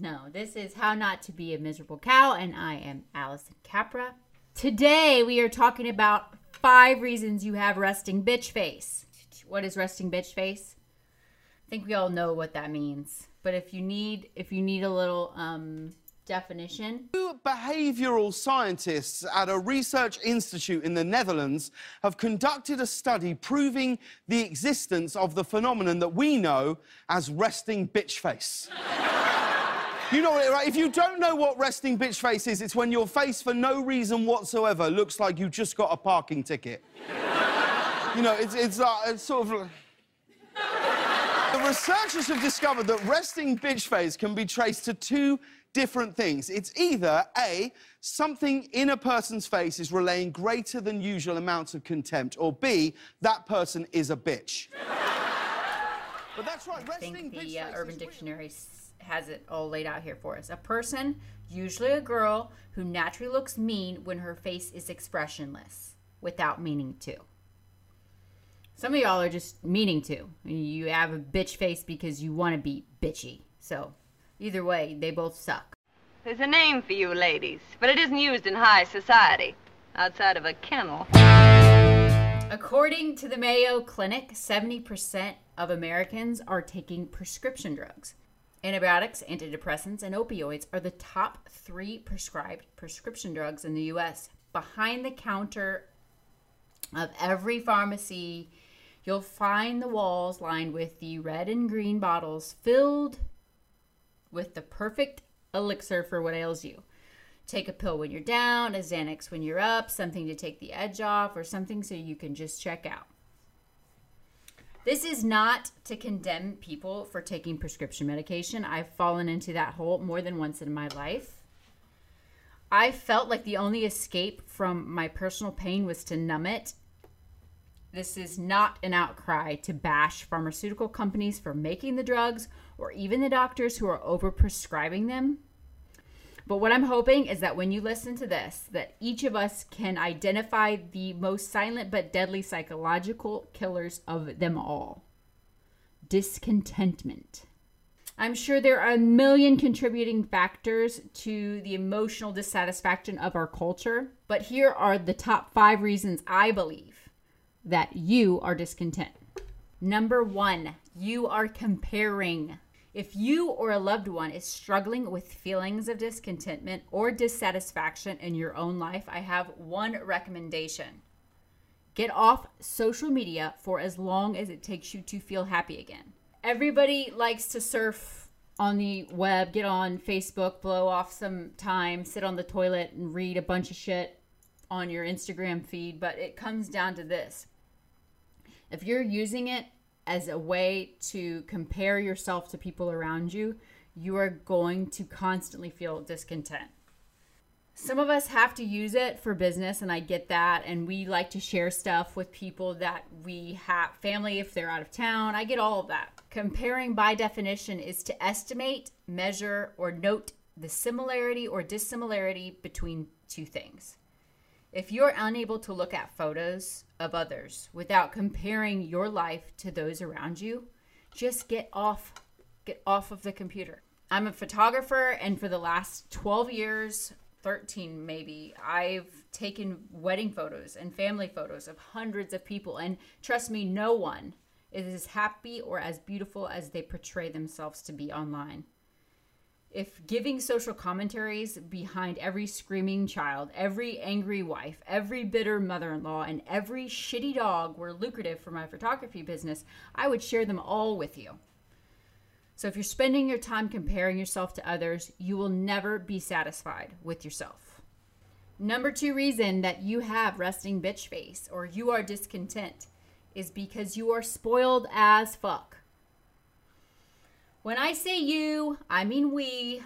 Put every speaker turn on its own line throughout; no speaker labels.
no, this is How Not to Be a Miserable Cow, and I am Allison Capra. Today we are talking about five reasons you have resting bitch face. What is resting bitch face? I think we all know what that means. But if you need if you need a little um, definition,
Two behavioral scientists at a research institute in the Netherlands have conducted a study proving the existence of the phenomenon that we know as resting bitch face. You know it, right? If you don't know what resting bitch face is, it's when your face, for no reason whatsoever, looks like you just got a parking ticket. you know, it's, it's, uh, it's sort of. The researchers have discovered that resting bitch face can be traced to two different things. It's either A, something in a person's face is relaying greater than usual amounts of contempt, or B, that person is a bitch. but that's right,
I
resting
think
bitch
the uh, Urban. Dictionary has it all laid out here for us. A person, usually a girl, who naturally looks mean when her face is expressionless, without meaning to. Some of y'all are just meaning to. You have a bitch face because you want to be bitchy. So, either way, they both suck.
There's a name for you ladies, but it isn't used in high society. Outside of a kennel.
According to the Mayo Clinic, 70% of Americans are taking prescription drugs. Antibiotics, antidepressants, and opioids are the top three prescribed prescription drugs in the US. Behind the counter of every pharmacy, you'll find the walls lined with the red and green bottles filled with the perfect elixir for what ails you. Take a pill when you're down, a Xanax when you're up, something to take the edge off, or something so you can just check out. This is not to condemn people for taking prescription medication. I've fallen into that hole more than once in my life. I felt like the only escape from my personal pain was to numb it. This is not an outcry to bash pharmaceutical companies for making the drugs or even the doctors who are overprescribing them. But what I'm hoping is that when you listen to this, that each of us can identify the most silent but deadly psychological killers of them all. Discontentment. I'm sure there are a million contributing factors to the emotional dissatisfaction of our culture, but here are the top five reasons I believe that you are discontent. Number one, you are comparing. If you or a loved one is struggling with feelings of discontentment or dissatisfaction in your own life, I have one recommendation. Get off social media for as long as it takes you to feel happy again. Everybody likes to surf on the web, get on Facebook, blow off some time, sit on the toilet and read a bunch of shit on your Instagram feed, but it comes down to this. If you're using it as a way to compare yourself to people around you, you are going to constantly feel discontent. Some of us have to use it for business, and I get that. And we like to share stuff with people that we have, family if they're out of town. I get all of that. Comparing, by definition, is to estimate, measure, or note the similarity or dissimilarity between two things. If you're unable to look at photos of others without comparing your life to those around you, just get off get off of the computer. I'm a photographer and for the last 12 years, 13 maybe, I've taken wedding photos and family photos of hundreds of people and trust me, no one is as happy or as beautiful as they portray themselves to be online if giving social commentaries behind every screaming child, every angry wife, every bitter mother in law, and every shitty dog were lucrative for my photography business, I would share them all with you. So if you're spending your time comparing yourself to others, you will never be satisfied with yourself. Number two reason that you have resting bitch face or you are discontent is because you are spoiled as fuck. When I say you, I mean we.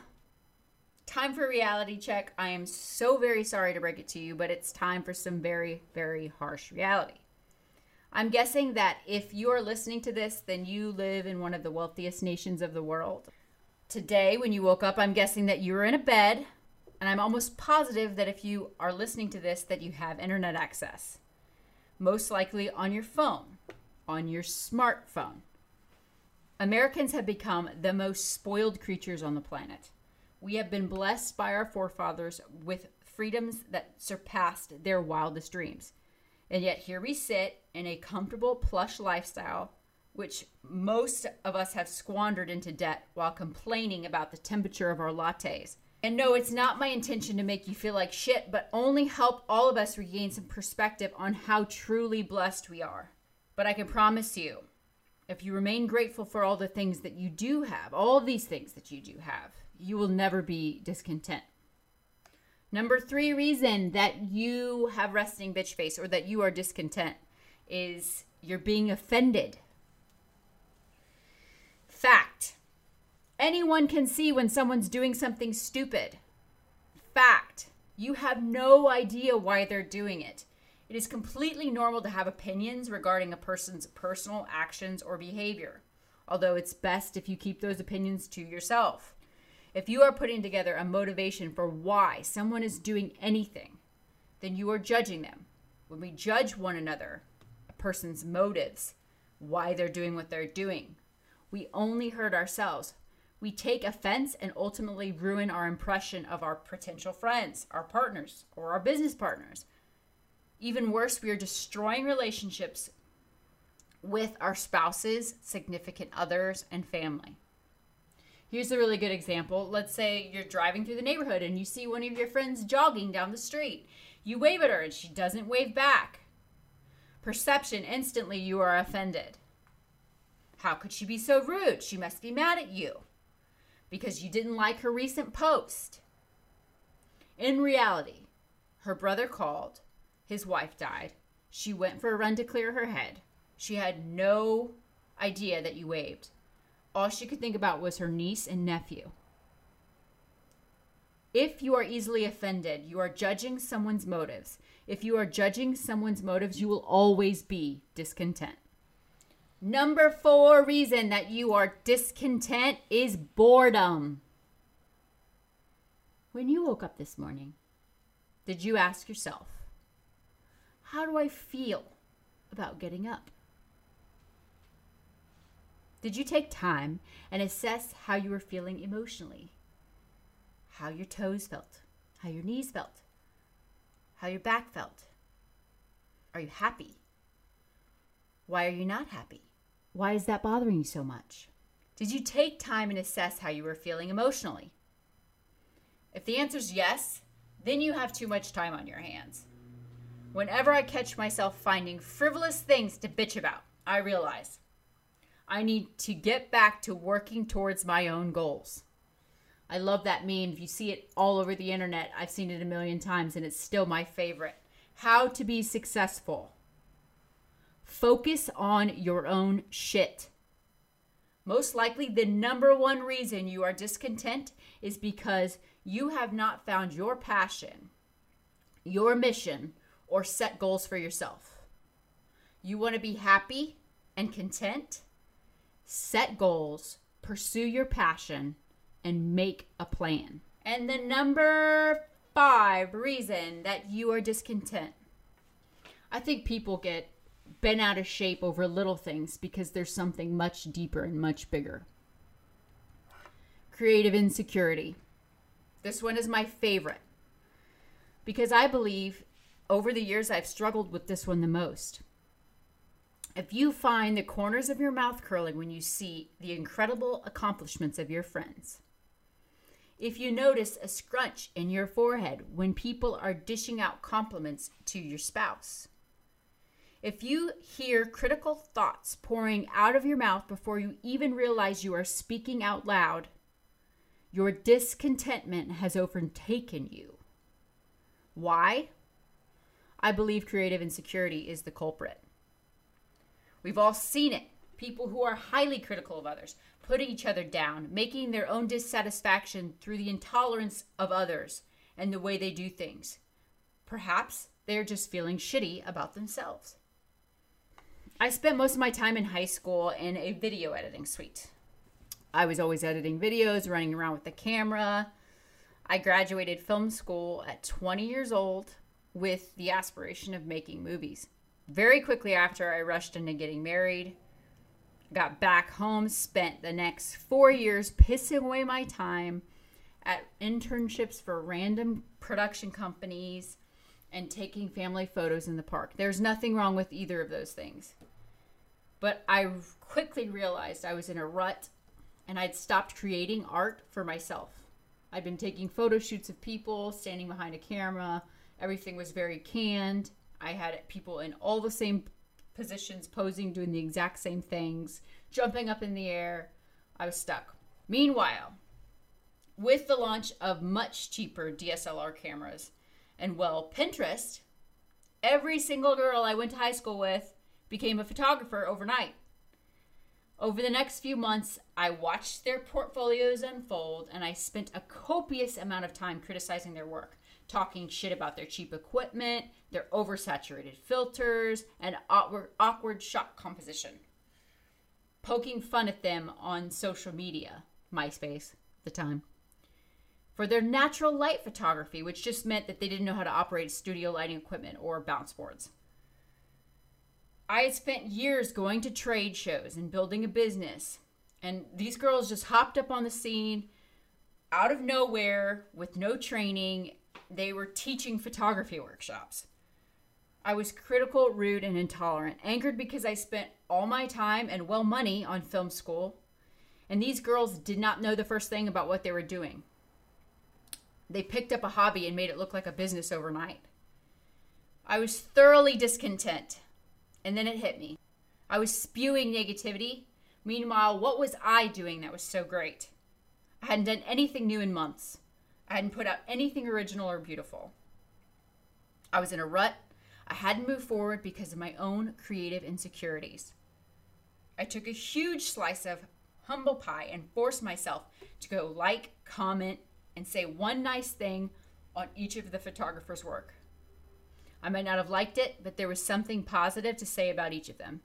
Time for reality check. I am so very sorry to break it to you, but it's time for some very, very harsh reality. I'm guessing that if you are listening to this, then you live in one of the wealthiest nations of the world. Today, when you woke up, I'm guessing that you were in a bed, and I'm almost positive that if you are listening to this, that you have internet access. Most likely on your phone, on your smartphone. Americans have become the most spoiled creatures on the planet. We have been blessed by our forefathers with freedoms that surpassed their wildest dreams. And yet here we sit in a comfortable, plush lifestyle, which most of us have squandered into debt while complaining about the temperature of our lattes. And no, it's not my intention to make you feel like shit, but only help all of us regain some perspective on how truly blessed we are. But I can promise you, if you remain grateful for all the things that you do have, all these things that you do have, you will never be discontent. Number three reason that you have resting bitch face or that you are discontent is you're being offended. Fact. Anyone can see when someone's doing something stupid. Fact. You have no idea why they're doing it. It is completely normal to have opinions regarding a person's personal actions or behavior, although it's best if you keep those opinions to yourself. If you are putting together a motivation for why someone is doing anything, then you are judging them. When we judge one another, a person's motives, why they're doing what they're doing, we only hurt ourselves. We take offense and ultimately ruin our impression of our potential friends, our partners, or our business partners. Even worse, we are destroying relationships with our spouses, significant others, and family. Here's a really good example. Let's say you're driving through the neighborhood and you see one of your friends jogging down the street. You wave at her and she doesn't wave back. Perception, instantly you are offended. How could she be so rude? She must be mad at you because you didn't like her recent post. In reality, her brother called, his wife died. She went for a run to clear her head. She had no idea that you waved all she could think about was her niece and nephew. If you are easily offended, you are judging someone's motives. If you are judging someone's motives, you will always be discontent. Number four reason that you are discontent is boredom. When you woke up this morning, did you ask yourself, how do I feel about getting up? Did you take time and assess how you were feeling emotionally? How your toes felt, how your knees felt, how your back felt? Are you happy? Why are you not happy? Why is that bothering you so much? Did you take time and assess how you were feeling emotionally? If the answer is yes, then you have too much time on your hands. Whenever I catch myself finding frivolous things to bitch about, I realize I need to get back to working towards my own goals. I love that meme. If you see it all over the internet, I've seen it a million times and it's still my favorite. How to be successful. Focus on your own shit. Most likely, the number one reason you are discontent is because you have not found your passion, your mission, or set goals for yourself. You want to be happy and content? set goals, pursue your passion, and make a plan. And the number five reason that you are discontent. I think people get bent out of shape over little things because there's something much deeper and much bigger. Creative insecurity. This one is my favorite because I believe over the years I've struggled with this one the most. If you find the corners of your mouth curling when you see the incredible accomplishments of your friends, if you notice a scrunch in your forehead when people are dishing out compliments to your spouse, if you hear critical thoughts pouring out of your mouth before you even realize you are speaking out loud, your discontentment has overtaken you. Why? I believe creative insecurity is the culprit. We've all seen it. People who are highly critical of others, putting each other down, making their own dissatisfaction through the intolerance of others and the way they do things. Perhaps they're just feeling shitty about themselves. I spent most of my time in high school in a video editing suite. I was always editing videos, running around with the camera. I graduated film school at 20 years old with the aspiration of making movies. Very quickly after, I rushed into getting married, got back home, spent the next four years pissing away my time at internships for random production companies and taking family photos in the park. There's nothing wrong with either of those things. But I quickly realized I was in a rut and I'd stopped creating art for myself. I'd been taking photo shoots of people standing behind a camera. Everything was very canned. I had people in all the same positions, posing, doing the exact same things, jumping up in the air. I was stuck. Meanwhile, with the launch of much cheaper DSLR cameras, and well, Pinterest, every single girl I went to high school with became a photographer overnight. Over the next few months, I watched their portfolios unfold and I spent a copious amount of time criticizing their work, talking shit about their cheap equipment, their oversaturated filters, and awkward, awkward shot composition. Poking fun at them on social media, MySpace, the time for their natural light photography, which just meant that they didn't know how to operate studio lighting equipment or bounce boards. I had spent years going to trade shows and building a business, and these girls just hopped up on the scene out of nowhere with no training. They were teaching photography workshops. I was critical, rude, and intolerant, angered because I spent all my time and well money on film school, and these girls did not know the first thing about what they were doing. They picked up a hobby and made it look like a business overnight. I was thoroughly discontent. And then it hit me. I was spewing negativity. Meanwhile, what was I doing that was so great? I hadn't done anything new in months. I hadn't put out anything original or beautiful. I was in a rut. I hadn't moved forward because of my own creative insecurities. I took a huge slice of humble pie and forced myself to go like, comment, and say one nice thing on each of the photographer's work. I might not have liked it, but there was something positive to say about each of them.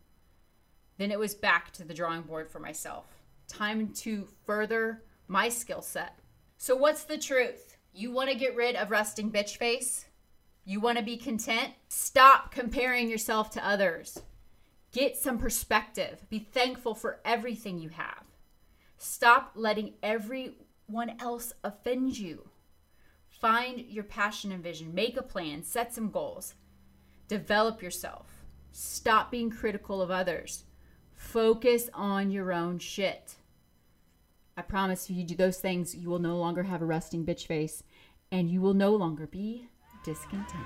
Then it was back to the drawing board for myself. Time to further my skill set. So, what's the truth? You want to get rid of resting bitch face? You want to be content? Stop comparing yourself to others. Get some perspective. Be thankful for everything you have. Stop letting everyone else offend you. Find your passion and vision, make a plan, set some goals, develop yourself. Stop being critical of others. Focus on your own shit. I promise if you do those things, you will no longer have a resting bitch face and you will no longer be discontent.